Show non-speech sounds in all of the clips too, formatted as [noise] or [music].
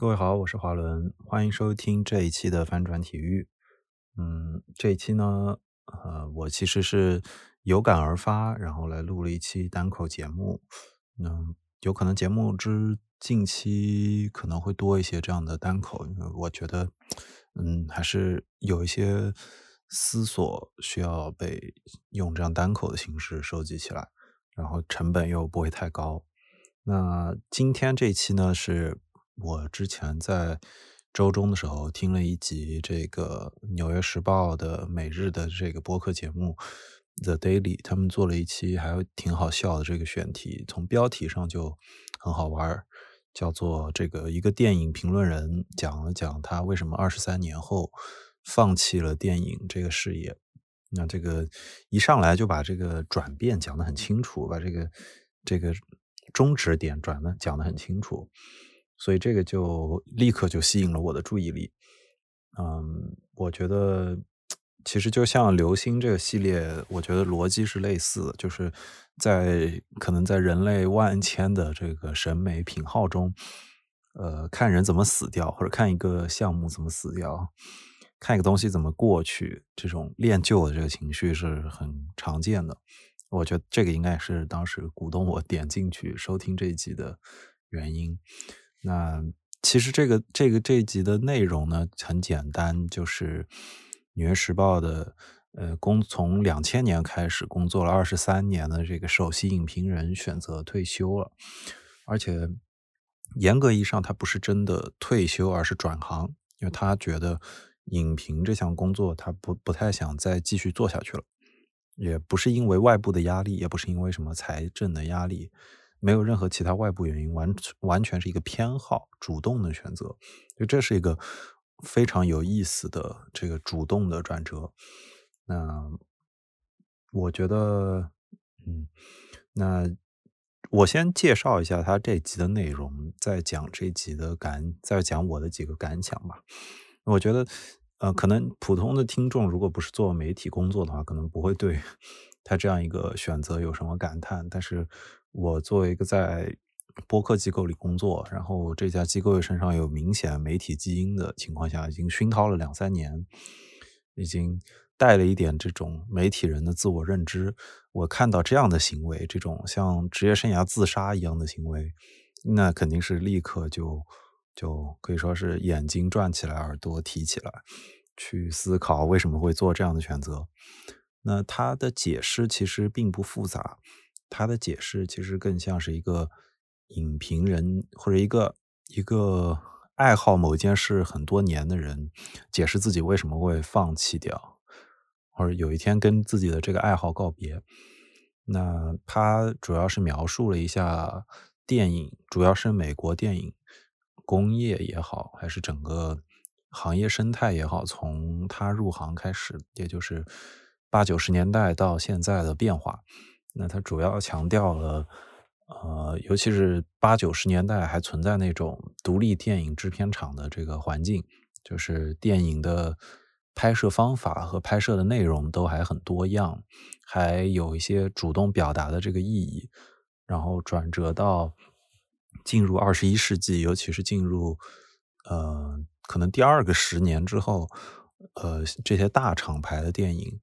各位好，我是华伦，欢迎收听这一期的翻转体育。嗯，这一期呢，呃，我其实是有感而发，然后来录了一期单口节目。嗯，有可能节目之近期可能会多一些这样的单口，因为我觉得，嗯，还是有一些思索需要被用这样单口的形式收集起来，然后成本又不会太高。那今天这一期呢是。我之前在周中的时候听了一集这个《纽约时报》的每日的这个播客节目《The Daily》，他们做了一期还挺好笑的这个选题，从标题上就很好玩，叫做这个一个电影评论人讲了讲他为什么二十三年后放弃了电影这个事业。那这个一上来就把这个转变讲得很清楚，把这个这个终止点转的讲得很清楚。所以这个就立刻就吸引了我的注意力。嗯，我觉得其实就像流星这个系列，我觉得逻辑是类似的，就是在可能在人类万千的这个审美品号中，呃，看人怎么死掉，或者看一个项目怎么死掉，看一个东西怎么过去，这种恋旧的这个情绪是很常见的。我觉得这个应该是当时鼓动我点进去收听这一集的原因。那其实这个这个这一集的内容呢很简单，就是《纽约时报》的呃工从两千年开始工作了二十三年的这个首席影评人选择退休了，而且严格意义上他不是真的退休，而是转行，因为他觉得影评这项工作他不不太想再继续做下去了，也不是因为外部的压力，也不是因为什么财政的压力。没有任何其他外部原因，完完全是一个偏好，主动的选择，就这是一个非常有意思的这个主动的转折。那我觉得，嗯，那我先介绍一下他这集的内容，再讲这集的感，再讲我的几个感想吧。我觉得，呃，可能普通的听众如果不是做媒体工作的话，可能不会对 [laughs] 他这样一个选择有什么感叹，但是。我作为一个在播客机构里工作，然后这家机构身上有明显媒体基因的情况下，已经熏陶了两三年，已经带了一点这种媒体人的自我认知。我看到这样的行为，这种像职业生涯自杀一样的行为，那肯定是立刻就就可以说是眼睛转起来，耳朵提起来，去思考为什么会做这样的选择。那他的解释其实并不复杂。他的解释其实更像是一个影评人或者一个一个爱好某件事很多年的人解释自己为什么会放弃掉，或者有一天跟自己的这个爱好告别。那他主要是描述了一下电影，主要是美国电影工业也好，还是整个行业生态也好，从他入行开始，也就是八九十年代到现在的变化。那它主要强调了，呃，尤其是八九十年代还存在那种独立电影制片厂的这个环境，就是电影的拍摄方法和拍摄的内容都还很多样，还有一些主动表达的这个意义。然后转折到进入二十一世纪，尤其是进入呃可能第二个十年之后，呃这些大厂牌的电影。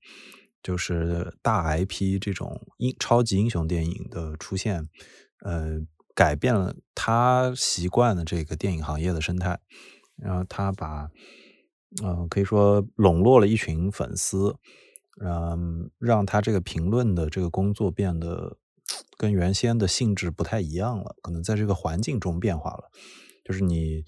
就是大 IP 这种英超级英雄电影的出现，呃，改变了他习惯的这个电影行业的生态，然后他把，呃，可以说笼络了一群粉丝，嗯，让他这个评论的这个工作变得跟原先的性质不太一样了，可能在这个环境中变化了，就是你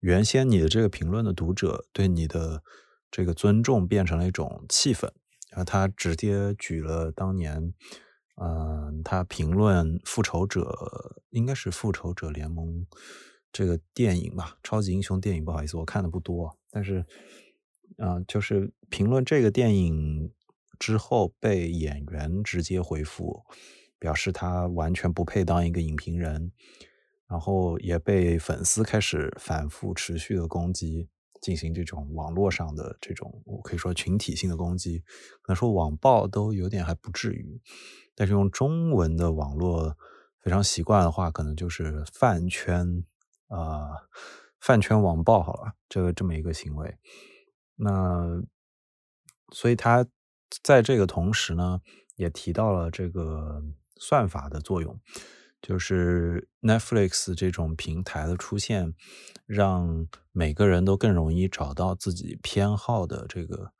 原先你的这个评论的读者对你的这个尊重变成了一种气氛。然后他直接举了当年，嗯，他评论《复仇者》应该是《复仇者联盟》这个电影吧，超级英雄电影。不好意思，我看的不多，但是，嗯，就是评论这个电影之后，被演员直接回复，表示他完全不配当一个影评人，然后也被粉丝开始反复持续的攻击。进行这种网络上的这种，我可以说群体性的攻击，可能说网暴都有点还不至于，但是用中文的网络非常习惯的话，可能就是饭圈啊，饭圈网暴好了，这个这么一个行为。那所以他在这个同时呢，也提到了这个算法的作用，就是 Netflix 这种平台的出现，让每个人都更容易找到自己偏好的这个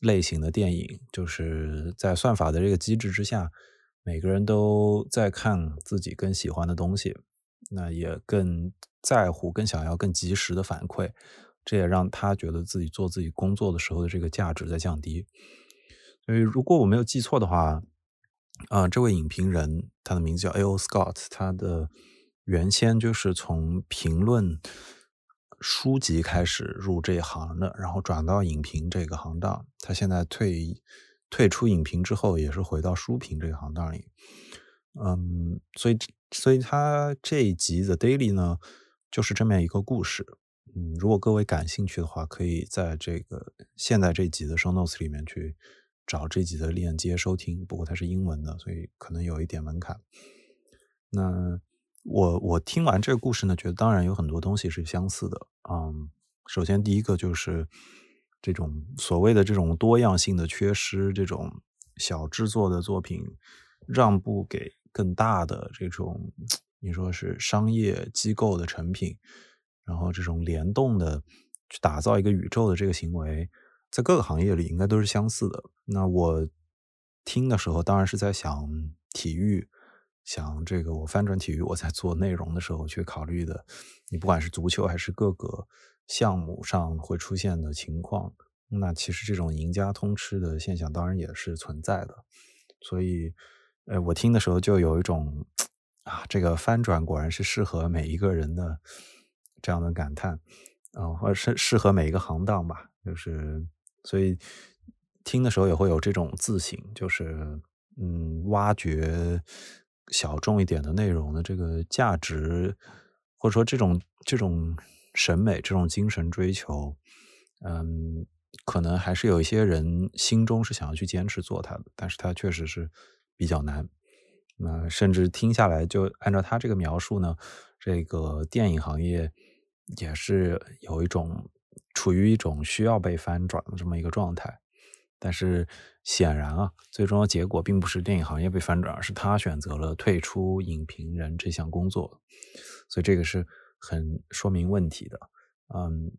类型的电影，就是在算法的这个机制之下，每个人都在看自己更喜欢的东西，那也更在乎、更想要更及时的反馈，这也让他觉得自己做自己工作的时候的这个价值在降低。所以，如果我没有记错的话，啊，这位影评人他的名字叫 A.O. Scott，他的原先就是从评论书籍开始入这一行的，然后转到影评这个行当。他现在退退出影评之后，也是回到书评这个行当里。嗯，所以，所以他这一集的 Daily 呢，就是这么一个故事。嗯，如果各位感兴趣的话，可以在这个现在这集的 Show Notes 里面去。找这集的链接收听，不过它是英文的，所以可能有一点门槛。那我我听完这个故事呢，觉得当然有很多东西是相似的。嗯，首先第一个就是这种所谓的这种多样性的缺失，这种小制作的作品让步给更大的这种你说是商业机构的成品，然后这种联动的去打造一个宇宙的这个行为。在各个行业里应该都是相似的。那我听的时候，当然是在想体育，想这个我翻转体育，我在做内容的时候去考虑的。你不管是足球还是各个项目上会出现的情况，那其实这种赢家通吃的现象当然也是存在的。所以，呃，我听的时候就有一种啊，这个翻转果然是适合每一个人的这样的感叹啊，或者是适合每一个行当吧，就是。所以听的时候也会有这种自省，就是嗯，挖掘小众一点的内容的这个价值，或者说这种这种审美、这种精神追求，嗯，可能还是有一些人心中是想要去坚持做它的，但是它确实是比较难。那甚至听下来，就按照他这个描述呢，这个电影行业也是有一种。处于一种需要被翻转的这么一个状态，但是显然啊，最终的结果并不是电影行业被翻转，而是他选择了退出影评人这项工作，所以这个是很说明问题的。嗯，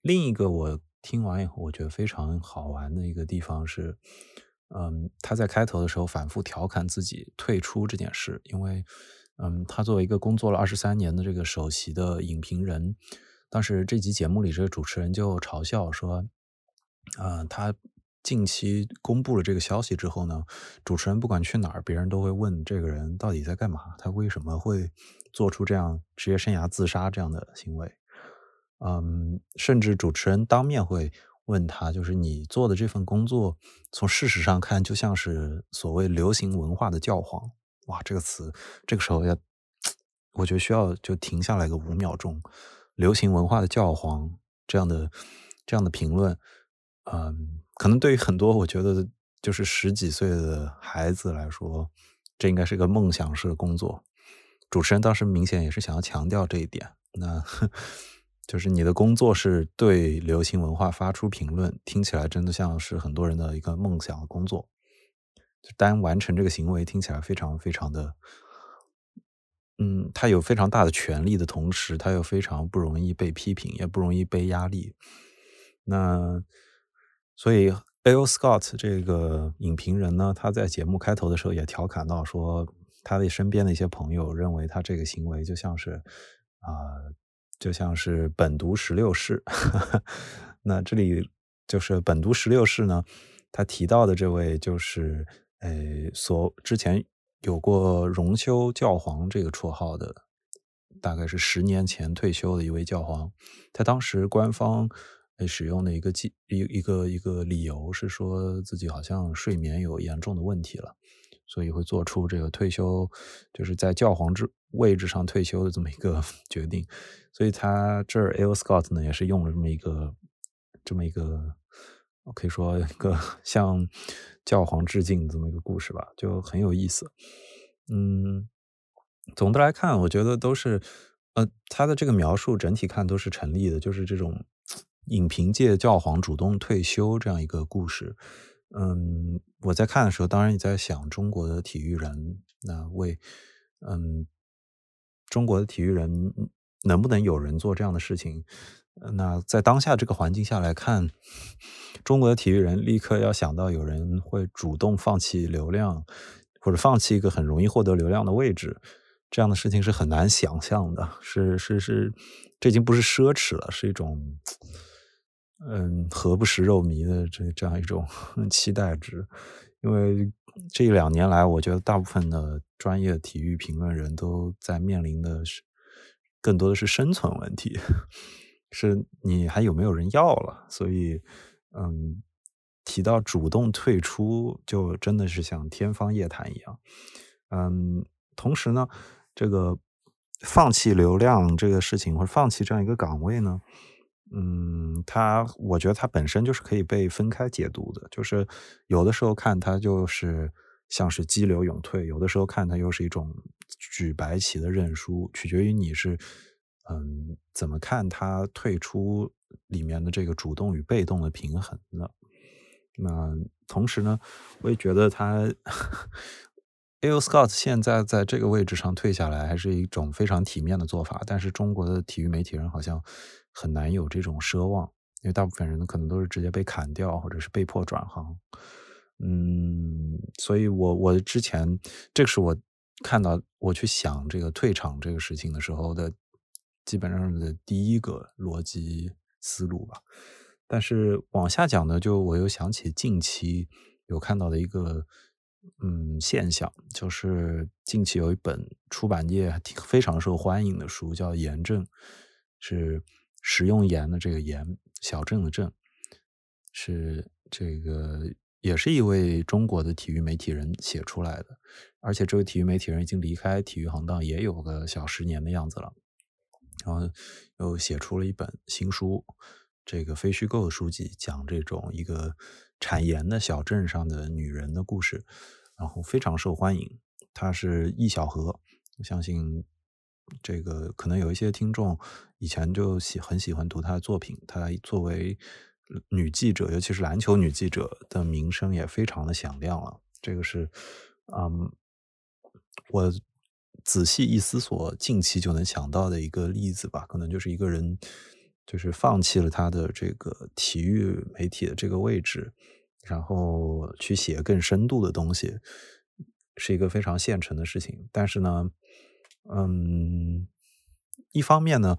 另一个我听完以后我觉得非常好玩的一个地方是，嗯，他在开头的时候反复调侃自己退出这件事，因为，嗯，他作为一个工作了二十三年的这个首席的影评人。当时这集节目里，这个主持人就嘲笑说：“啊，他近期公布了这个消息之后呢，主持人不管去哪儿，别人都会问这个人到底在干嘛，他为什么会做出这样职业生涯自杀这样的行为？嗯，甚至主持人当面会问他，就是你做的这份工作，从事实上看，就像是所谓流行文化的教皇。哇，这个词，这个时候要，[tsk] 我觉得需要就停下来个五秒钟。”流行文化的教皇这样的这样的评论，嗯，可能对于很多我觉得就是十几岁的孩子来说，这应该是个梦想式的工作。主持人当时明显也是想要强调这一点，那 [laughs] 就是你的工作是对流行文化发出评论，听起来真的像是很多人的一个梦想的工作。单完成这个行为听起来非常非常的。嗯，他有非常大的权利的同时，他又非常不容易被批评，也不容易被压力。那所以，A.O. Scott 这个影评人呢，他在节目开头的时候也调侃到说，他的身边的一些朋友认为他这个行为就像是啊，就像是本读十六世。[laughs] 那这里就是本读十六世呢，他提到的这位就是呃，所之前。有过“荣休教皇”这个绰号的，大概是十年前退休的一位教皇。他当时官方使用的一个记一一个一个理由是说自己好像睡眠有严重的问题了，所以会做出这个退休，就是在教皇之位置上退休的这么一个 [laughs] 决定。所以他这儿 L Scott 呢也是用了这么一个这么一个，可以说一个 [laughs] 像。教皇致敬这么一个故事吧，就很有意思。嗯，总的来看，我觉得都是呃，他的这个描述整体看都是成立的，就是这种影评界教皇主动退休这样一个故事。嗯，我在看的时候，当然也在想中国的体育人，那为嗯中国的体育人能不能有人做这样的事情？那在当下这个环境下来看，中国的体育人立刻要想到有人会主动放弃流量，或者放弃一个很容易获得流量的位置。这样的事情是很难想象的，是是是，这已经不是奢侈了，是一种，嗯，何不食肉糜的这这样一种期待值。因为这两年来，我觉得大部分的专业体育评论人都在面临的是，更多的是生存问题，是你还有没有人要了？所以，嗯，提到主动退出，就真的是像天方夜谭一样。嗯，同时呢。这个放弃流量这个事情，或者放弃这样一个岗位呢？嗯，它我觉得它本身就是可以被分开解读的。就是有的时候看它就是像是激流勇退，有的时候看它又是一种举白旗的认输，取决于你是嗯怎么看他退出里面的这个主动与被动的平衡呢。那同时呢，我也觉得他。A.O. Scott 现在在这个位置上退下来，还是一种非常体面的做法。但是中国的体育媒体人好像很难有这种奢望，因为大部分人可能都是直接被砍掉，或者是被迫转行。嗯，所以我我之前这个是我看到我去想这个退场这个事情的时候的基本上的第一个逻辑思路吧。但是往下讲呢，就我又想起近期有看到的一个。嗯，现象就是近期有一本出版业非常受欢迎的书，叫《盐镇》，是食用盐的这个盐，小镇的镇，是这个也是一位中国的体育媒体人写出来的，而且这位体育媒体人已经离开体育行当也有个小十年的样子了，然后又写出了一本新书，这个非虚构的书籍，讲这种一个。产盐的小镇上的女人的故事，然后非常受欢迎。她是易小荷，我相信这个可能有一些听众以前就喜很喜欢读她的作品。她作为女记者，尤其是篮球女记者的名声也非常的响亮了。这个是，嗯，我仔细一思索，近期就能想到的一个例子吧。可能就是一个人。就是放弃了他的这个体育媒体的这个位置，然后去写更深度的东西，是一个非常现成的事情。但是呢，嗯，一方面呢，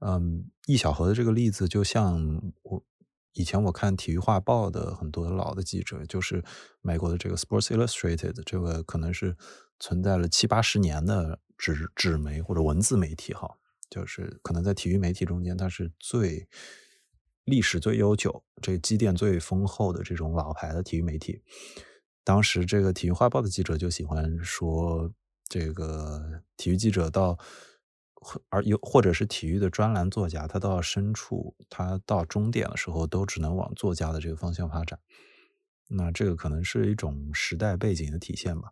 嗯，易小河的这个例子，就像我以前我看体育画报的很多老的记者，就是美国的这个 Sports Illustrated，这个可能是存在了七八十年的纸纸媒或者文字媒体哈。就是可能在体育媒体中间，它是最历史最悠久、这积淀最丰厚的这种老牌的体育媒体。当时这个《体育画报》的记者就喜欢说，这个体育记者到，而有或者是体育的专栏作家，他到深处，他到终点的时候，都只能往作家的这个方向发展。那这个可能是一种时代背景的体现吧。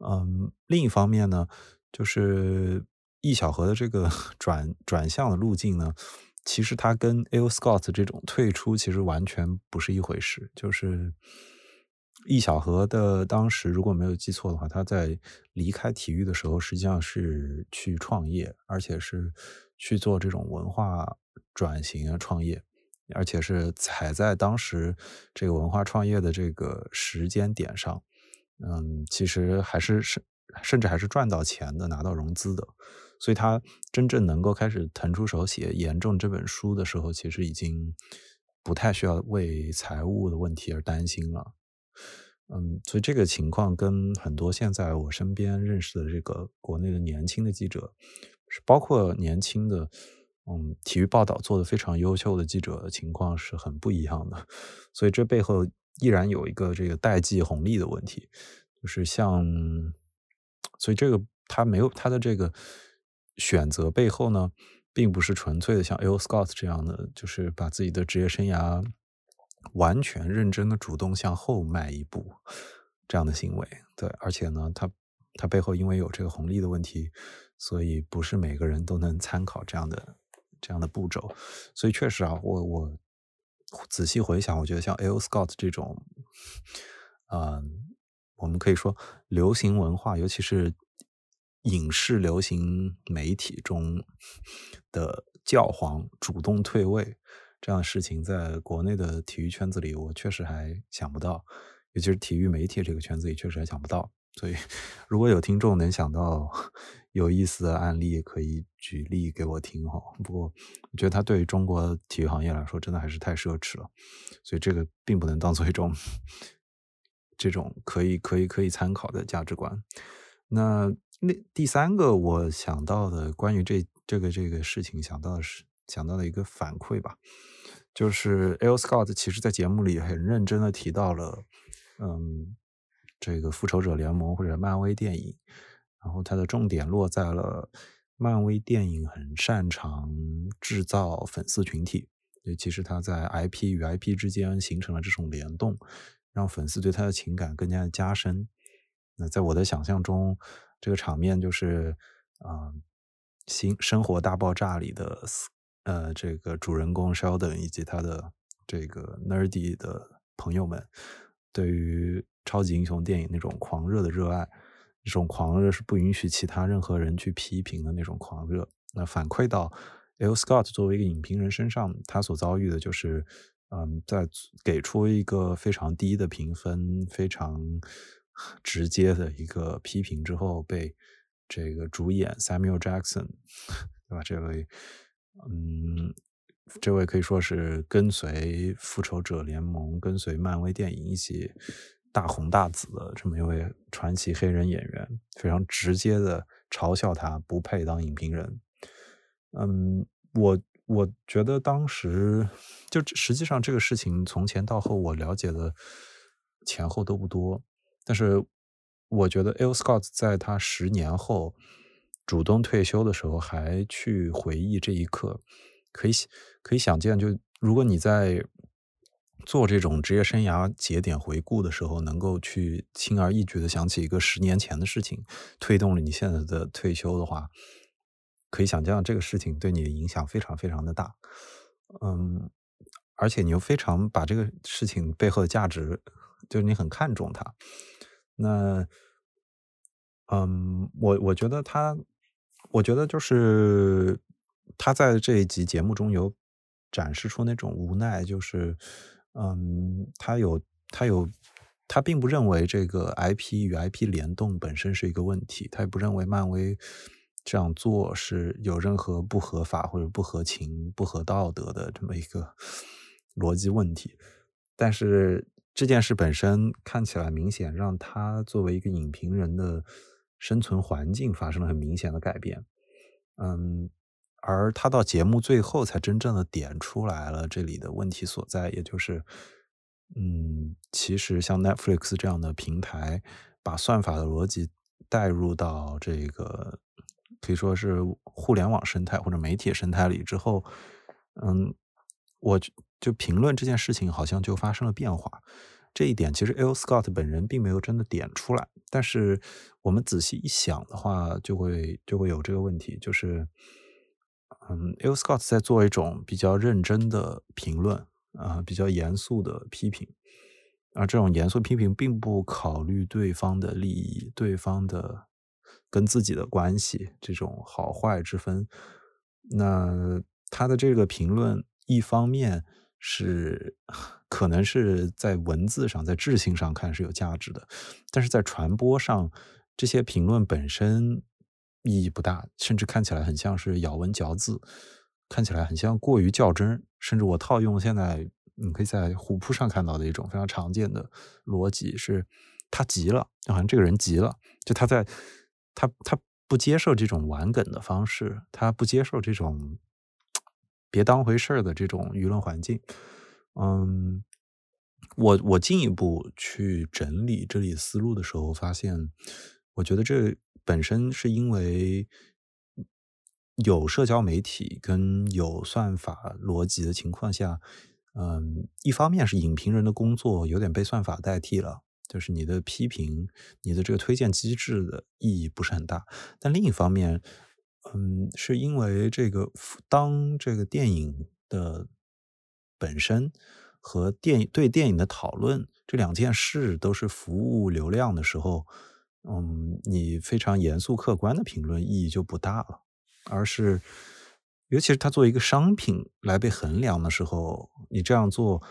嗯，另一方面呢，就是。易小河的这个 [laughs] 转转向的路径呢，其实他跟 A.O. Scott 这种退出其实完全不是一回事。就是易小河的当时如果没有记错的话，他在离开体育的时候，实际上是去创业，而且是去做这种文化转型啊创业，而且是踩在当时这个文化创业的这个时间点上。嗯，其实还是甚甚至还是赚到钱的，拿到融资的。所以他真正能够开始腾出手写《严重》这本书的时候，其实已经不太需要为财务的问题而担心了。嗯，所以这个情况跟很多现在我身边认识的这个国内的年轻的记者，是包括年轻的嗯体育报道做的非常优秀的记者的情况是很不一样的。所以这背后依然有一个这个代际红利的问题，就是像，所以这个他没有他的这个。选择背后呢，并不是纯粹的像 A.O. Scott 这样的，就是把自己的职业生涯完全认真的主动向后迈一步这样的行为。对，而且呢，他它背后因为有这个红利的问题，所以不是每个人都能参考这样的这样的步骤。所以确实啊，我我仔细回想，我觉得像 L Scott 这种，嗯，我们可以说流行文化，尤其是影视流行媒体中的教皇主动退位这样的事情，在国内的体育圈子里，我确实还想不到。尤其是体育媒体这个圈子里，确实还想不到。所以，如果有听众能想到 [laughs] 有意思的案例，可以举例给我听哈。不过，我觉得他对于中国体育行业来说，真的还是太奢侈了。所以，这个并不能当做一种 [laughs] 这种可以可以可以参考的价值观。那那第三个我想到的关于这这个这个事情想到的是想到的一个反馈吧，就是 L Scott 其实在节目里很认真的提到了。嗯，这个复仇者联盟或者漫威电影，然后它的重点落在了漫威电影很擅长制造粉丝群体，尤其是它在 IP 与 IP 之间形成了这种联动，让粉丝对他的情感更加的加深。那在我的想象中，这个场面就是啊，《新生活大爆炸》里的呃这个主人公 Sheldon 以及他的这个 nerdy 的朋友们。对于超级英雄电影那种狂热的热爱，这种狂热是不允许其他任何人去批评的那种狂热。那反馈到 L. Scott 作为一个影评人身上，他所遭遇的就是，嗯，在给出一个非常低的评分、非常 [laughs] 直接的一个批评之后，被这个主演 Samuel Jackson，[laughs] 对吧？这位，嗯。这位可以说是跟随复仇者联盟、跟随漫威电影一起大红大紫的这么一位传奇黑人演员，非常直接的嘲笑他不配当影评人。嗯，我我觉得当时就实际上这个事情从前到后我了解的前后都不多，但是我觉得 L. Scott 在他十年后主动退休的时候还去回忆这一刻。可以可以想见，就如果你在做这种职业生涯节点回顾的时候，能够去轻而易举的想起一个十年前的事情，推动了你现在的退休的话，可以想象这个事情对你的影响非常非常的大。嗯，而且你又非常把这个事情背后的价值，就是你很看重它。那，嗯，我我觉得他，我觉得就是。他在这一集节目中有展示出那种无奈，就是，嗯，他有他有他并不认为这个 IP 与 IP 联动本身是一个问题，他也不认为漫威这样做是有任何不合法或者不合情、不合道德的这么一个逻辑问题。但是这件事本身看起来明显让他作为一个影评人的生存环境发生了很明显的改变，嗯。而他到节目最后才真正的点出来了这里的问题所在，也就是，嗯，其实像 Netflix 这样的平台，把算法的逻辑带入到这个可以说是互联网生态或者媒体生态里之后，嗯，我就评论这件事情好像就发生了变化。这一点其实 L Scott 本人并没有真的点出来，但是我们仔细一想的话，就会就会有这个问题，就是。嗯，L. Scott 在做一种比较认真的评论啊，比较严肃的批评，而这种严肃批评并不考虑对方的利益、对方的跟自己的关系这种好坏之分。那他的这个评论，一方面是可能是在文字上、在智性上看是有价值的，但是在传播上，这些评论本身。意义不大，甚至看起来很像是咬文嚼字，看起来很像过于较真。甚至我套用现在你可以在虎扑上看到的一种非常常见的逻辑是，他急了，就好像这个人急了，就他在他他不接受这种玩梗的方式，他不接受这种别当回事儿的这种舆论环境。嗯，我我进一步去整理这里思路的时候，发现，我觉得这。本身是因为有社交媒体跟有算法逻辑的情况下，嗯，一方面是影评人的工作有点被算法代替了，就是你的批评，你的这个推荐机制的意义不是很大。但另一方面，嗯，是因为这个当这个电影的本身和电对电影的讨论这两件事都是服务流量的时候，嗯，你非常严肃客观的评论意义就不大了，而是尤其是它作为一个商品来被衡量的时候，你这样做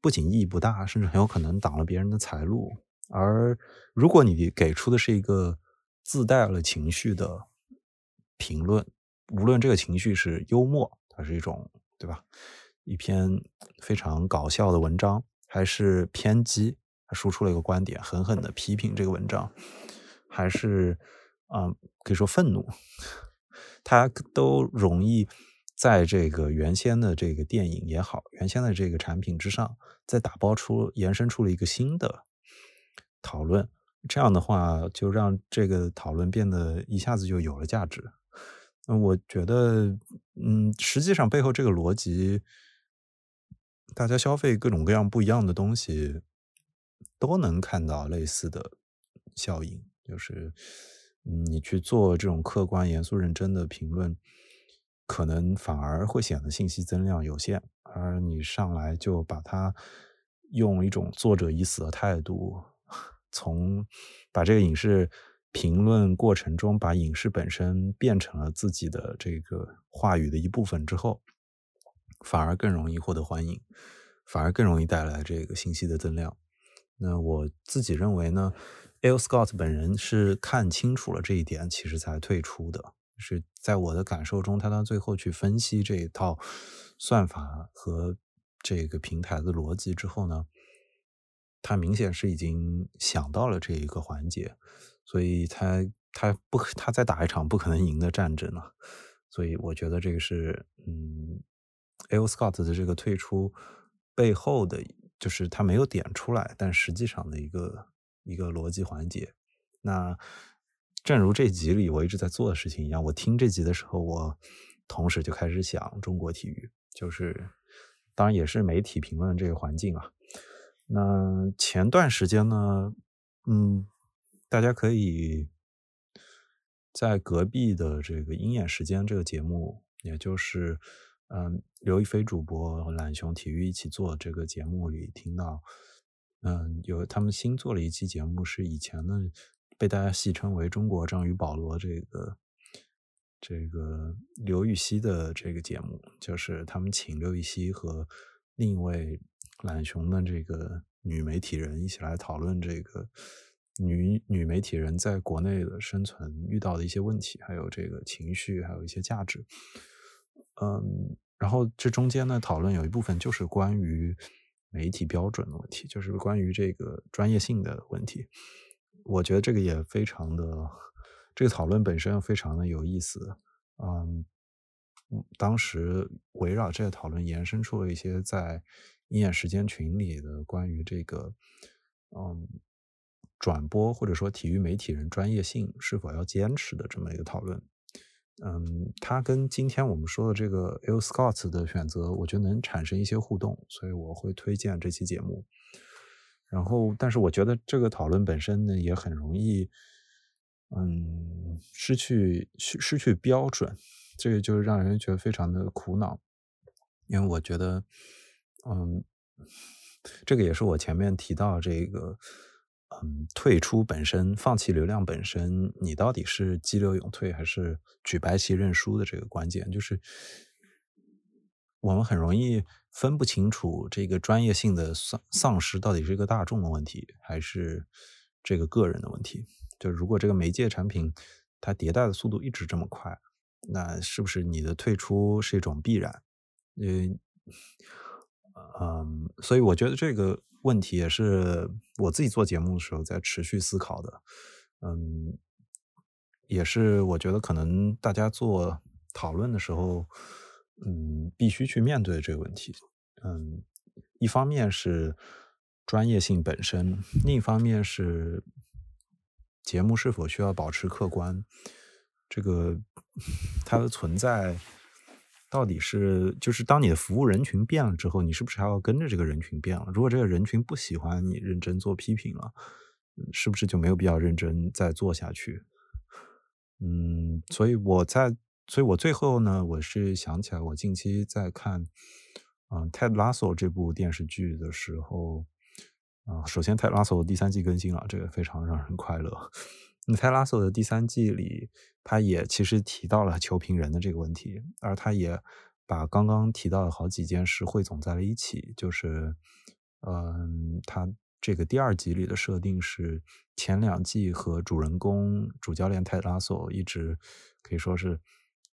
不仅意义不大，甚至很有可能挡了别人的财路。而如果你给出的是一个自带了情绪的评论，无论这个情绪是幽默，它是一种对吧？一篇非常搞笑的文章，还是偏激，输出了一个观点，狠狠的批评这个文章，还是啊，可以说愤怒，它都容易在这个原先的这个电影也好，原先的这个产品之上，再打包出延伸出了一个新的。讨论这样的话，就让这个讨论变得一下子就有了价值。那我觉得，嗯，实际上背后这个逻辑，大家消费各种各样不一样的东西，都能看到类似的效应，就是你去做这种客观、严肃、认真的评论，可能反而会显得信息增量有限，而你上来就把它用一种作者已死的态度。从把这个影视评论过程中，把影视本身变成了自己的这个话语的一部分之后，反而更容易获得欢迎，反而更容易带来这个信息的增量。那我自己认为呢，A. L. Scott 本人是看清楚了这一点，其实才退出的。是在我的感受中，他到最后去分析这一套算法和这个平台的逻辑之后呢？他明显是已经想到了这一个环节，所以他他不他再打一场不可能赢的战争了，所以我觉得这个是嗯，A. L. Scott 的这个退出背后的，就是他没有点出来，但实际上的一个一个逻辑环节。那正如这集里我一直在做的事情一样，我听这集的时候，我同时就开始想中国体育，就是当然也是媒体评论这个环境啊。那前段时间呢，嗯，大家可以在隔壁的这个鹰眼时间这个节目，也就是嗯刘亦菲主播和懒熊体育一起做这个节目里听到，嗯，有他们新做了一期节目，是以前的被大家戏称为中国章鱼保罗这个这个刘禹锡的这个节目，就是他们请刘禹锡和另一位。懒熊的这个女媒体人一起来讨论这个女女媒体人在国内的生存遇到的一些问题，还有这个情绪，还有一些价值。嗯，然后这中间呢，讨论有一部分就是关于媒体标准的问题，就是关于这个专业性的问题。我觉得这个也非常的，这个讨论本身非常的有意思。嗯，当时围绕这个讨论延伸出了一些在。鹰眼时间群里的关于这个，嗯，转播或者说体育媒体人专业性是否要坚持的这么一个讨论，嗯，它跟今天我们说的这个 L. Scott 的选择，我觉得能产生一些互动，所以我会推荐这期节目。然后，但是我觉得这个讨论本身呢，也很容易，嗯，失去失失去标准，这个就是让人觉得非常的苦恼，因为我觉得。嗯，这个也是我前面提到这个，嗯，退出本身，放弃流量本身，你到底是激流勇退还是举白旗认输的这个关键，就是我们很容易分不清楚这个专业性的丧丧失到底是一个大众的问题，还是这个个人的问题。就如果这个媒介产品它迭代的速度一直这么快，那是不是你的退出是一种必然？嗯。嗯，所以我觉得这个问题也是我自己做节目的时候在持续思考的。嗯，也是我觉得可能大家做讨论的时候，嗯，必须去面对这个问题。嗯，一方面是专业性本身，另一方面是节目是否需要保持客观，这个 [laughs] 它的存在。到底是就是当你的服务人群变了之后，你是不是还要跟着这个人群变了？如果这个人群不喜欢你认真做批评了，是不是就没有必要认真再做下去？嗯，所以我在，所以我最后呢，我是想起来，我近期在看，嗯，Ted laso 这部电视剧的时候，啊，首先 Ted laso 第三季更新了，这个非常让人快乐。那 Ted Lasso 的第三季里，他也其实提到了球评人的这个问题，而他也把刚刚提到的好几件事汇总在了一起，就是，嗯，他。这个第二集里的设定是，前两季和主人公主教练泰拉索一直可以说是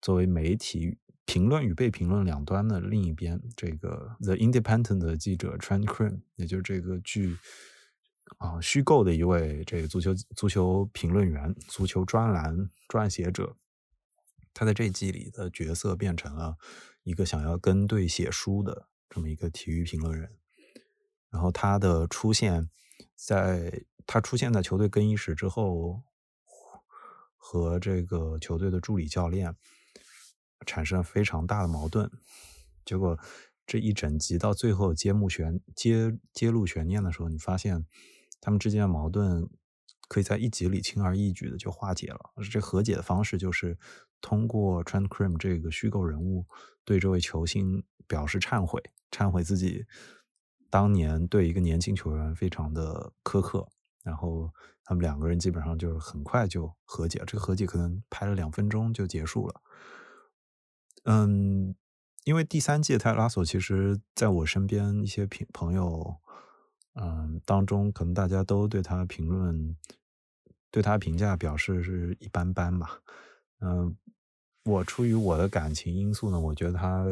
作为媒体评论与被评论两端的另一边。这个 The Independent 的记者 Trent Cream，也就是这个剧啊虚构的一位这个足球足球评论员、足球专栏撰写者，他在这季里的角色变成了一个想要跟队写书的这么一个体育评论人。然后他的出现，在他出现在球队更衣室之后，和这个球队的助理教练产生了非常大的矛盾。结果这一整集到最后揭幕悬揭揭露悬念的时候，你发现他们之间的矛盾可以在一集里轻而易举的就化解了。这和解的方式就是通过 Trent Cream 这个虚构人物对这位球星表示忏悔，忏悔自己。当年对一个年轻球员非常的苛刻，然后他们两个人基本上就是很快就和解，这个和解可能拍了两分钟就结束了。嗯，因为第三届泰拉索，其实在我身边一些评朋友，嗯当中，可能大家都对他评论，对他评价表示是一般般吧。嗯，我出于我的感情因素呢，我觉得他。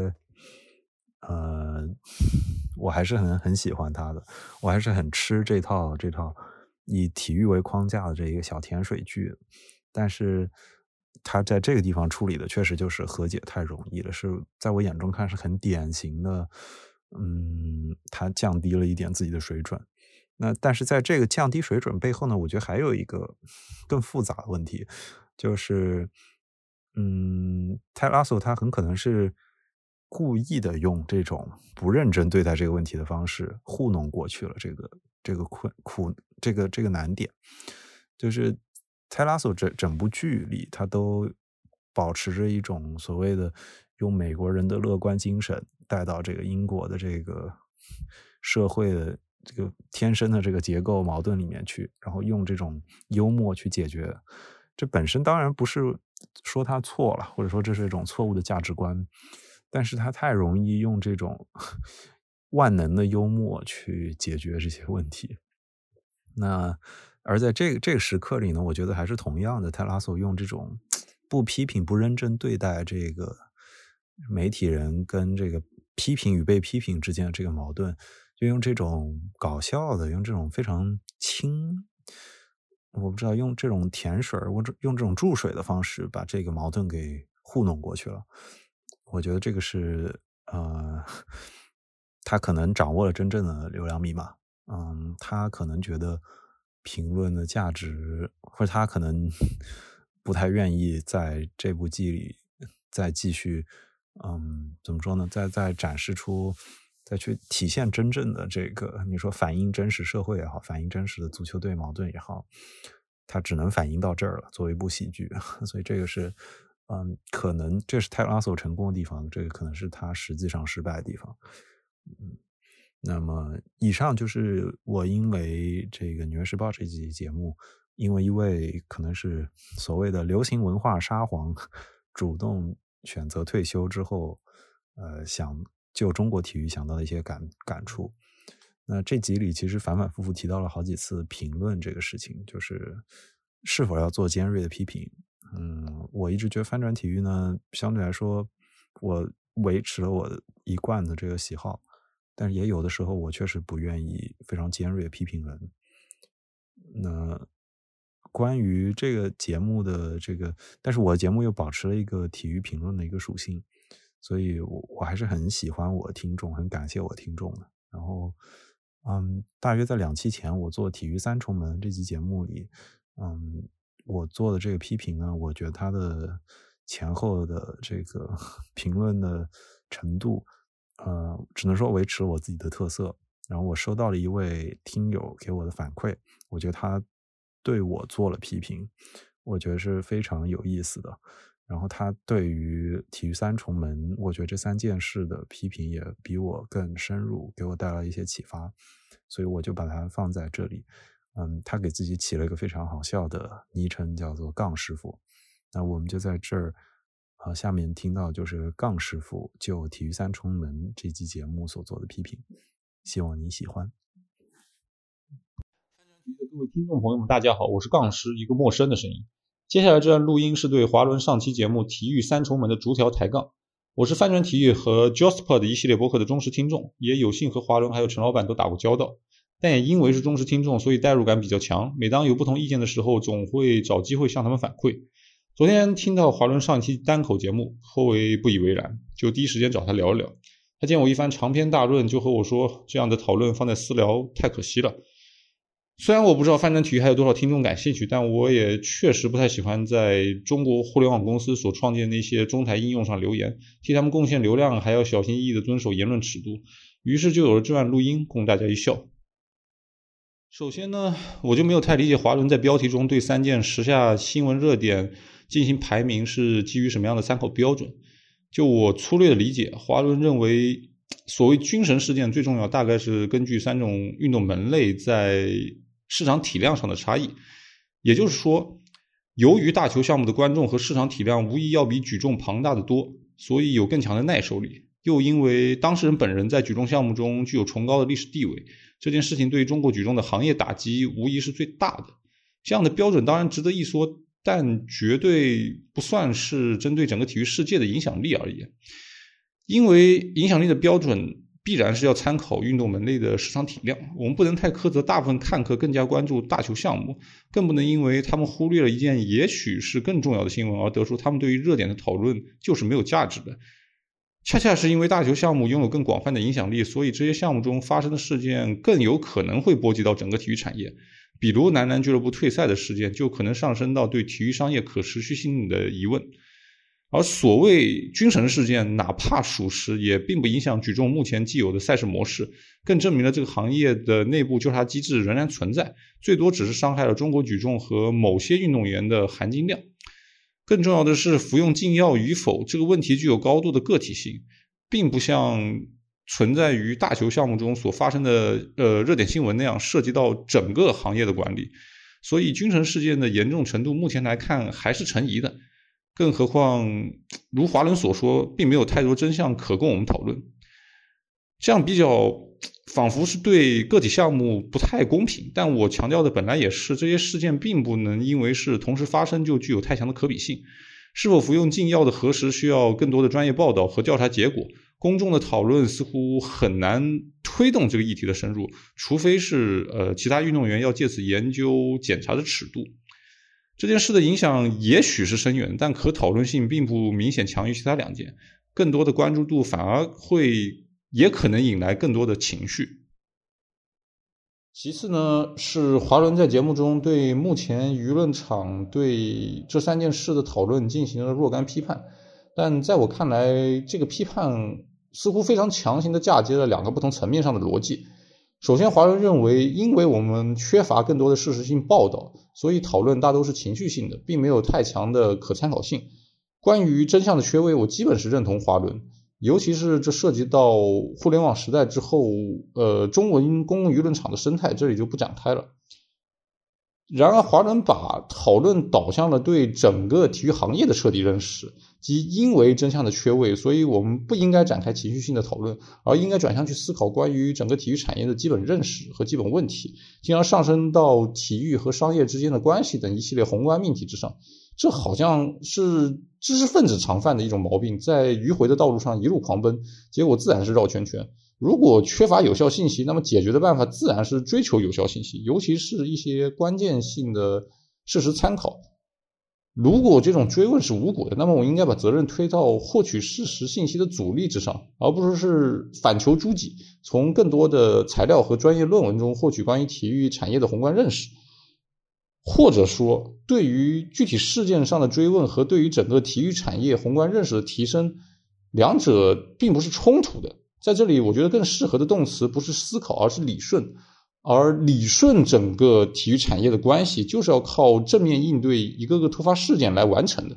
呃，[laughs] 我还是很很喜欢他的，我还是很吃这套这套以体育为框架的这一个小甜水剧，但是他在这个地方处理的确实就是和解太容易了，是在我眼中看是很典型的，嗯，他降低了一点自己的水准。那但是在这个降低水准背后呢，我觉得还有一个更复杂的问题，就是，嗯，泰拉索他很可能是。故意的用这种不认真对待这个问题的方式糊弄过去了这个这个困苦这个这个难点，就是泰拉索整整部剧里，他都保持着一种所谓的用美国人的乐观精神带到这个英国的这个社会的这个天生的这个结构矛盾里面去，然后用这种幽默去解决。这本身当然不是说他错了，或者说这是一种错误的价值观。但是他太容易用这种 [laughs] 万能的幽默去解决这些问题。那而在这个这个时刻里呢，我觉得还是同样的，泰拉索用这种 [tsk] 不批评、不认真对待这个媒体人跟这个批评与被批评之间的这个矛盾，就用这种搞笑的、用这种非常轻，我不知道用这种甜水儿，我用这种注水的方式把这个矛盾给糊弄过去了。我觉得这个是，呃，[laughs] 他可能掌握了真正的流量密码。嗯，他可能觉得评论的价值，或者他可能 [laughs] 不太愿意在这部剧里再继续，嗯，怎么说呢？再再展示出，再去体现真正的这个，你说反映真实社会也好，反映真实的足球队矛盾也好，他只能反映到这儿了。作为一部喜剧，[laughs] 所以这个是。嗯，可能这是泰拉索成功的地方，这个可能是他实际上失败的地方。嗯，那么以上就是我因为这个《纽约时报》这期节目，因为一位可能是所谓的流行文化沙皇主动选择退休之后，呃，想就中国体育想到的一些感感触。那这集里其实反反复复提到了好几次评论这个事情，就是是否要做尖锐的批评。嗯，我一直觉得翻转体育呢，相对来说，我维持了我一贯的这个喜好，但是也有的时候，我确实不愿意非常尖锐批评人。那关于这个节目的这个，但是我的节目又保持了一个体育评论的一个属性，所以我我还是很喜欢我听众，很感谢我听众的。然后，嗯，大约在两期前，我做《体育三重门》这期节目里，嗯。我做的这个批评呢，我觉得他的前后的这个 [laughs] 评论的程度，呃，只能说维持我自己的特色。然后我收到了一位听友给我的反馈，我觉得他对我做了批评，我觉得是非常有意思的。然后他对于体育三重门，我觉得这三件事的批评也比我更深入，给我带来一些启发，所以我就把它放在这里。嗯，他给自己起了一个非常好笑的昵称，叫做“杠师傅”。那我们就在这儿，呃，下面听到就是杠师傅就体育三重门这期节目所做的批评，希望你喜欢。各位听众朋友们，大家好，我是杠师，一个陌生的声音。接下来这段录音是对华伦上期节目《体育三重门》的逐条抬杠。我是翻转体育和 Jasper 的一系列博客的忠实听众，也有幸和华伦还有陈老板都打过交道。但也因为是忠实听众，所以代入感比较强。每当有不同意见的时候，总会找机会向他们反馈。昨天听到华伦上期单口节目，颇为不以为然，就第一时间找他聊一聊。他见我一番长篇大论，就和我说：“这样的讨论放在私聊太可惜了。”虽然我不知道翻转体育还有多少听众感兴趣，但我也确实不太喜欢在中国互联网公司所创建的那些中台应用上留言，替他们贡献流量还要小心翼翼地遵守言论尺度。于是就有了这段录音，供大家一笑。首先呢，我就没有太理解华伦在标题中对三件时下新闻热点进行排名是基于什么样的参考标准。就我粗略的理解，华伦认为所谓军神事件最重要，大概是根据三种运动门类在市场体量上的差异，也就是说，由于大球项目的观众和市场体量无疑要比举重庞大的多，所以有更强的耐受力。又因为当事人本人在举重项目中具有崇高的历史地位，这件事情对于中国举重的行业打击无疑是最大的。这样的标准当然值得一说，但绝对不算是针对整个体育世界的影响力而已。因为影响力的标准。必然是要参考运动门类的市场体量，我们不能太苛责大部分看客更加关注大球项目，更不能因为他们忽略了一件也许是更重要的新闻而得出他们对于热点的讨论就是没有价值的。恰恰是因为大球项目拥有更广泛的影响力，所以这些项目中发生的事件更有可能会波及到整个体育产业。比如男篮俱乐部退赛的事件，就可能上升到对体育商业可持续性的疑问。而所谓军神事件，哪怕属实，也并不影响举重目前既有的赛事模式，更证明了这个行业的内部纠察机制仍然存在，最多只是伤害了中国举重和某些运动员的含金量。更重要的是，服用禁药与否这个问题具有高度的个体性，并不像存在于大球项目中所发生的呃热点新闻那样涉及到整个行业的管理。所以，军神事件的严重程度目前来看还是成疑的。更何况，如华伦所说，并没有太多真相可供我们讨论，这样比较仿佛是对个体项目不太公平。但我强调的本来也是，这些事件并不能因为是同时发生就具有太强的可比性。是否服用禁药的核实需要更多的专业报道和调查结果，公众的讨论似乎很难推动这个议题的深入，除非是呃其他运动员要借此研究检查的尺度。这件事的影响也许是深远，但可讨论性并不明显强于其他两件，更多的关注度反而会也可能引来更多的情绪。其次呢，是华伦在节目中对目前舆论场对这三件事的讨论进行了若干批判，但在我看来，这个批判似乎非常强行的嫁接了两个不同层面上的逻辑。首先，华伦认为，因为我们缺乏更多的事实性报道，所以讨论大都是情绪性的，并没有太强的可参考性。关于真相的缺位，我基本是认同华伦，尤其是这涉及到互联网时代之后，呃，中文公共舆论场的生态，这里就不展开了。然而，华伦把讨论导向了对整个体育行业的彻底认识，即因为真相的缺位，所以我们不应该展开情绪性的讨论，而应该转向去思考关于整个体育产业的基本认识和基本问题，进而上升到体育和商业之间的关系等一系列宏观命题之上。这好像是知识分子常犯的一种毛病，在迂回的道路上一路狂奔，结果自然是绕圈圈。如果缺乏有效信息，那么解决的办法自然是追求有效信息，尤其是一些关键性的事实参考。如果这种追问是无果的，那么我应该把责任推到获取事实信息的阻力之上，而不是是反求诸己，从更多的材料和专业论文中获取关于体育产业的宏观认识。或者说，对于具体事件上的追问和对于整个体育产业宏观认识的提升，两者并不是冲突的。在这里，我觉得更适合的动词不是思考，而是理顺。而理顺整个体育产业的关系，就是要靠正面应对一个个突发事件来完成的。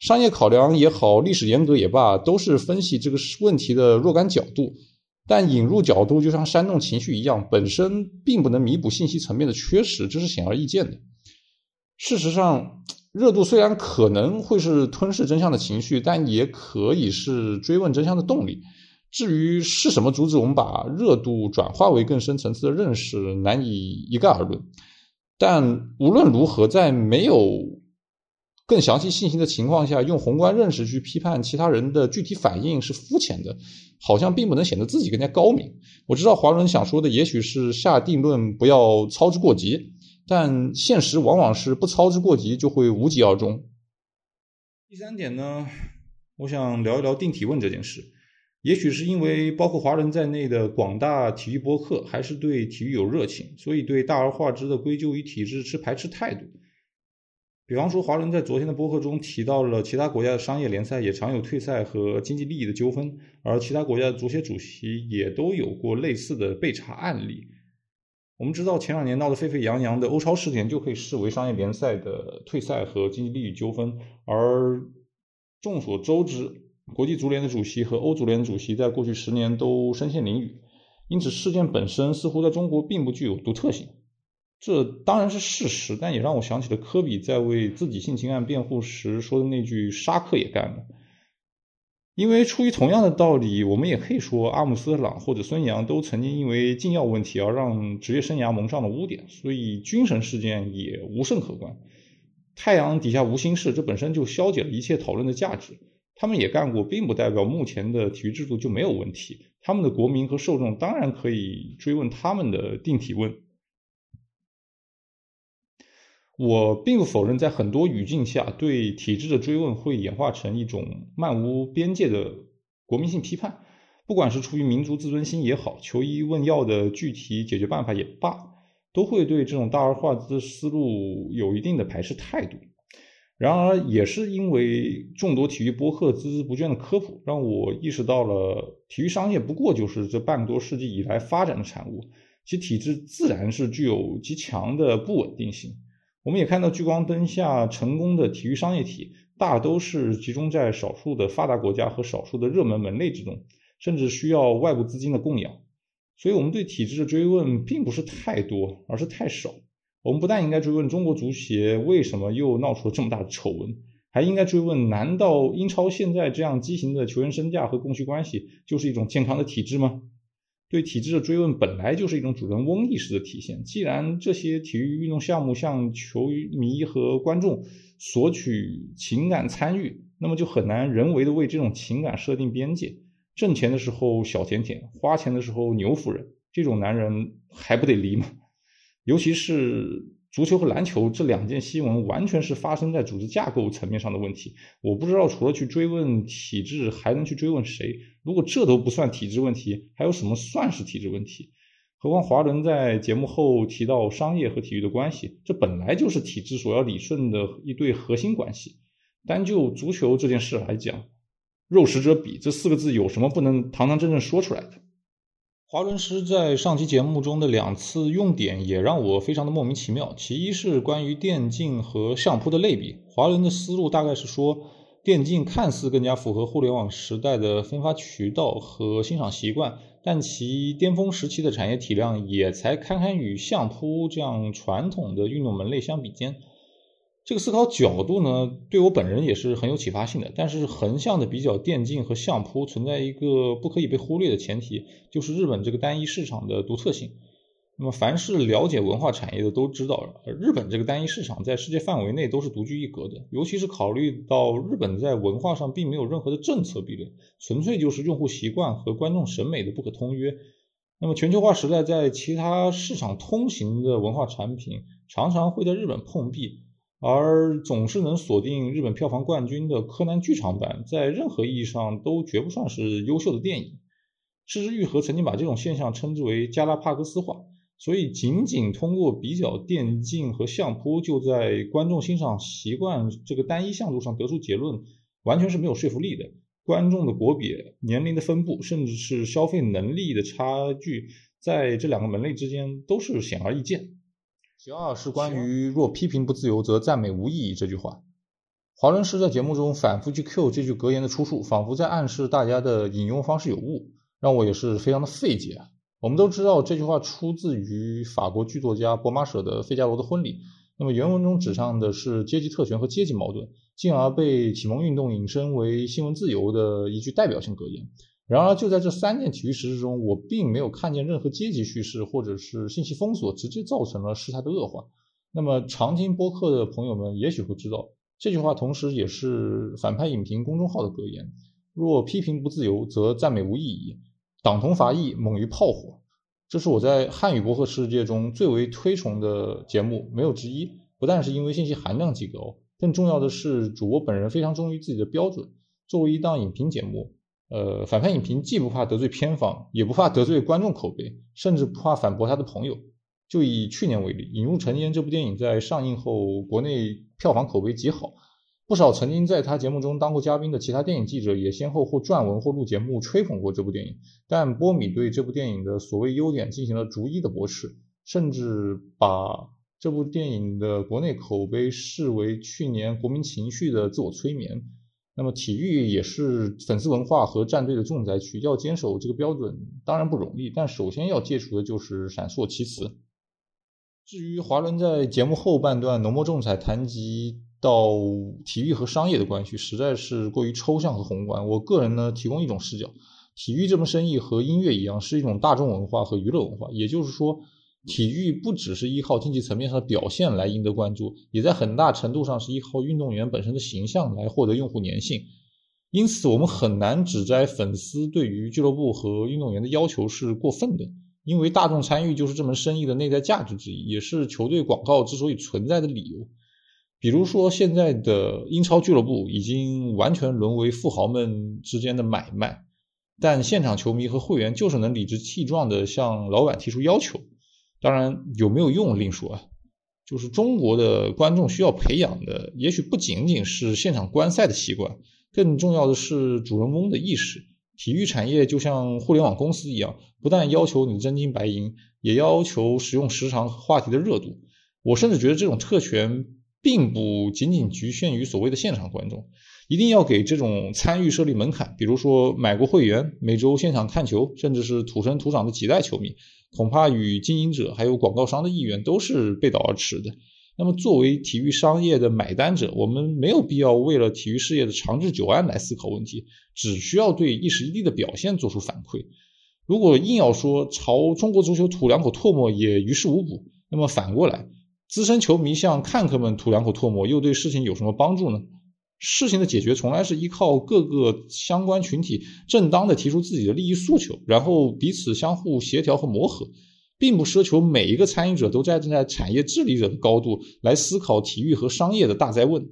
商业考量也好，历史严格也罢，都是分析这个问题的若干角度。但引入角度就像煽动情绪一样，本身并不能弥补信息层面的缺失，这是显而易见的。事实上，热度虽然可能会是吞噬真相的情绪，但也可以是追问真相的动力。至于是什么阻止我们把热度转化为更深层次的认识，难以一概而论。但无论如何，在没有更详细信息的情况下，用宏观认识去批判其他人的具体反应是肤浅的，好像并不能显得自己更加高明。我知道华伦想说的也许是下定论不要操之过急，但现实往往是不操之过急就会无疾而终。第三点呢，我想聊一聊定体问这件事。也许是因为包括华人在内的广大体育博客还是对体育有热情，所以对大而化之的归咎于体制持排斥态度。比方说，华人在昨天的博客中提到了其他国家的商业联赛也常有退赛和经济利益的纠纷，而其他国家的足协主席也都有过类似的被查案例。我们知道，前两年闹得沸沸扬扬的欧超事件就可以视为商业联赛的退赛和经济利益纠纷。而众所周知，国际足联的主席和欧足联主席在过去十年都身陷囹圄，因此事件本身似乎在中国并不具有独特性。这当然是事实，但也让我想起了科比在为自己性侵案辩护时说的那句“沙克也干了”。因为出于同样的道理，我们也可以说阿姆斯特朗或者孙杨都曾经因为禁药问题而让职业生涯蒙上了污点，所以军神事件也无甚可观。太阳底下无心事，这本身就消解了一切讨论的价值。他们也干过，并不代表目前的体育制度就没有问题。他们的国民和受众当然可以追问他们的定体问。我并不否认，在很多语境下，对体制的追问会演化成一种漫无边界的国民性批判。不管是出于民族自尊心也好，求医问药的具体解决办法也罢，都会对这种大而化之的思路有一定的排斥态度。然而，也是因为众多体育播客孜孜不倦的科普，让我意识到了体育商业不过就是这半个多世纪以来发展的产物，其体制自然是具有极强的不稳定性。我们也看到，聚光灯下成功的体育商业体，大都是集中在少数的发达国家和少数的热门门类之中，甚至需要外部资金的供养。所以，我们对体制的追问并不是太多，而是太少。我们不但应该追问中国足协为什么又闹出了这么大的丑闻，还应该追问：难道英超现在这样畸形的球员身价和供需关系，就是一种健康的体制吗？对体制的追问本来就是一种主人翁意识的体现。既然这些体育运动项目向球迷和观众索取情感参与，那么就很难人为的为这种情感设定边界。挣钱的时候小甜甜，花钱的时候牛夫人，这种男人还不得离吗？尤其是。足球和篮球这两件新闻完全是发生在组织架构层面上的问题。我不知道除了去追问体制，还能去追问谁？如果这都不算体制问题，还有什么算是体制问题？何况华伦在节目后提到商业和体育的关系，这本来就是体制所要理顺的一对核心关系。单就足球这件事来讲，“肉食者鄙”这四个字有什么不能堂堂正正说出来的？华伦师在上期节目中的两次用典也让我非常的莫名其妙。其一是关于电竞和相扑的类比，华伦的思路大概是说，电竞看似更加符合互联网时代的分发渠道和欣赏习惯，但其巅峰时期的产业体量也才堪堪与相扑这样传统的运动门类相比肩。这个思考角度呢，对我本人也是很有启发性的。但是横向的比较电竞和相扑，存在一个不可以被忽略的前提，就是日本这个单一市场的独特性。那么，凡是了解文化产业的都知道，日本这个单一市场在世界范围内都是独具一格的。尤其是考虑到日本在文化上并没有任何的政策壁垒，纯粹就是用户习惯和观众审美的不可通约。那么，全球化时代在其他市场通行的文化产品，常常会在日本碰壁。而总是能锁定日本票房冠军的柯南剧场版，在任何意义上都绝不算是优秀的电影。赤之愈合曾经把这种现象称之为加拉帕戈斯化，所以仅仅通过比较电竞和相扑，就在观众欣赏习惯这个单一项度上得出结论，完全是没有说服力的。观众的国别、年龄的分布，甚至是消费能力的差距，在这两个门类之间都是显而易见。其二是关于“若批评不自由，则赞美无意义”这句话。华伦士在节目中反复去 Q 这句格言的出处，仿佛在暗示大家的引用方式有误，让我也是非常的费解。我们都知道这句话出自于法国剧作家博马舍的《费加罗的婚礼》，那么原文中指向的是阶级特权和阶级矛盾，进而被启蒙运动引申为新闻自由的一句代表性格言。然而，就在这三件体育实事中，我并没有看见任何阶级叙事或者是信息封锁直接造成了事态的恶化。那么，常听播客的朋友们也许会知道，这句话同时也是反派影评公众号的格言：若批评不自由，则赞美无意义。党同伐异，猛于炮火。这是我在汉语播客世界中最为推崇的节目，没有之一。不但是因为信息含量极高，更重要的是主播本人非常忠于自己的标准。作为一档影评节目。呃，反派影评既不怕得罪片方，也不怕得罪观众口碑，甚至不怕反驳他的朋友。就以去年为例，《引入尘烟》这部电影在上映后，国内票房口碑极好，不少曾经在他节目中当过嘉宾的其他电影记者也先后或撰文或录节目吹捧过这部电影。但波米对这部电影的所谓优点进行了逐一的驳斥，甚至把这部电影的国内口碑视为去年国民情绪的自我催眠。那么体育也是粉丝文化和战队的重灾区，要坚守这个标准当然不容易，但首先要戒除的就是闪烁其词。至于华伦在节目后半段浓墨重彩谈及到体育和商业的关系，实在是过于抽象和宏观。我个人呢提供一种视角：体育这门生意和音乐一样，是一种大众文化和娱乐文化，也就是说。体育不只是依靠竞技层面上的表现来赢得关注，也在很大程度上是依靠运动员本身的形象来获得用户粘性。因此，我们很难指摘粉丝对于俱乐部和运动员的要求是过分的，因为大众参与就是这门生意的内在价值之一，也是球队广告之所以存在的理由。比如说，现在的英超俱乐部已经完全沦为富豪们之间的买卖，但现场球迷和会员就是能理直气壮地向老板提出要求。当然有没有用另说啊，就是中国的观众需要培养的，也许不仅仅是现场观赛的习惯，更重要的是主人翁的意识。体育产业就像互联网公司一样，不但要求你真金白银，也要求使用时长话题的热度。我甚至觉得这种特权并不仅仅局限于所谓的现场观众。一定要给这种参与设立门槛，比如说买过会员，每周现场看球，甚至是土生土长的几代球迷，恐怕与经营者还有广告商的意愿都是背道而驰的。那么，作为体育商业的买单者，我们没有必要为了体育事业的长治久安来思考问题，只需要对一时一地的表现做出反馈。如果硬要说朝中国足球吐两口唾沫也于事无补，那么反过来，资深球迷向看客们吐两口唾沫，又对事情有什么帮助呢？事情的解决从来是依靠各个相关群体正当的提出自己的利益诉求，然后彼此相互协调和磨合，并不奢求每一个参与者都站在产业治理者的高度来思考体育和商业的大灾问。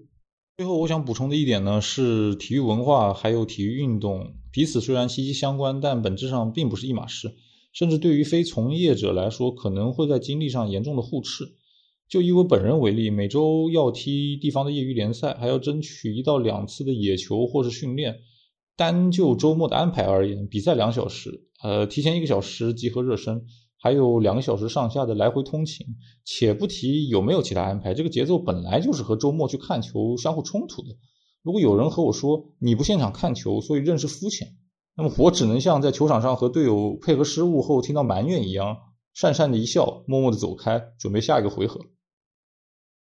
最后，我想补充的一点呢是，体育文化还有体育运动彼此虽然息息相关，但本质上并不是一码事，甚至对于非从业者来说，可能会在精力上严重的互斥。就以我本人为例，每周要踢地方的业余联赛，还要争取一到两次的野球或是训练。单就周末的安排而言，比赛两小时，呃，提前一个小时集合热身，还有两个小时上下的来回通勤。且不提有没有其他安排，这个节奏本来就是和周末去看球相互冲突的。如果有人和我说你不现场看球，所以认识肤浅，那么我只能像在球场上和队友配合失误后听到埋怨一样，讪讪的一笑，默默的走开，准备下一个回合。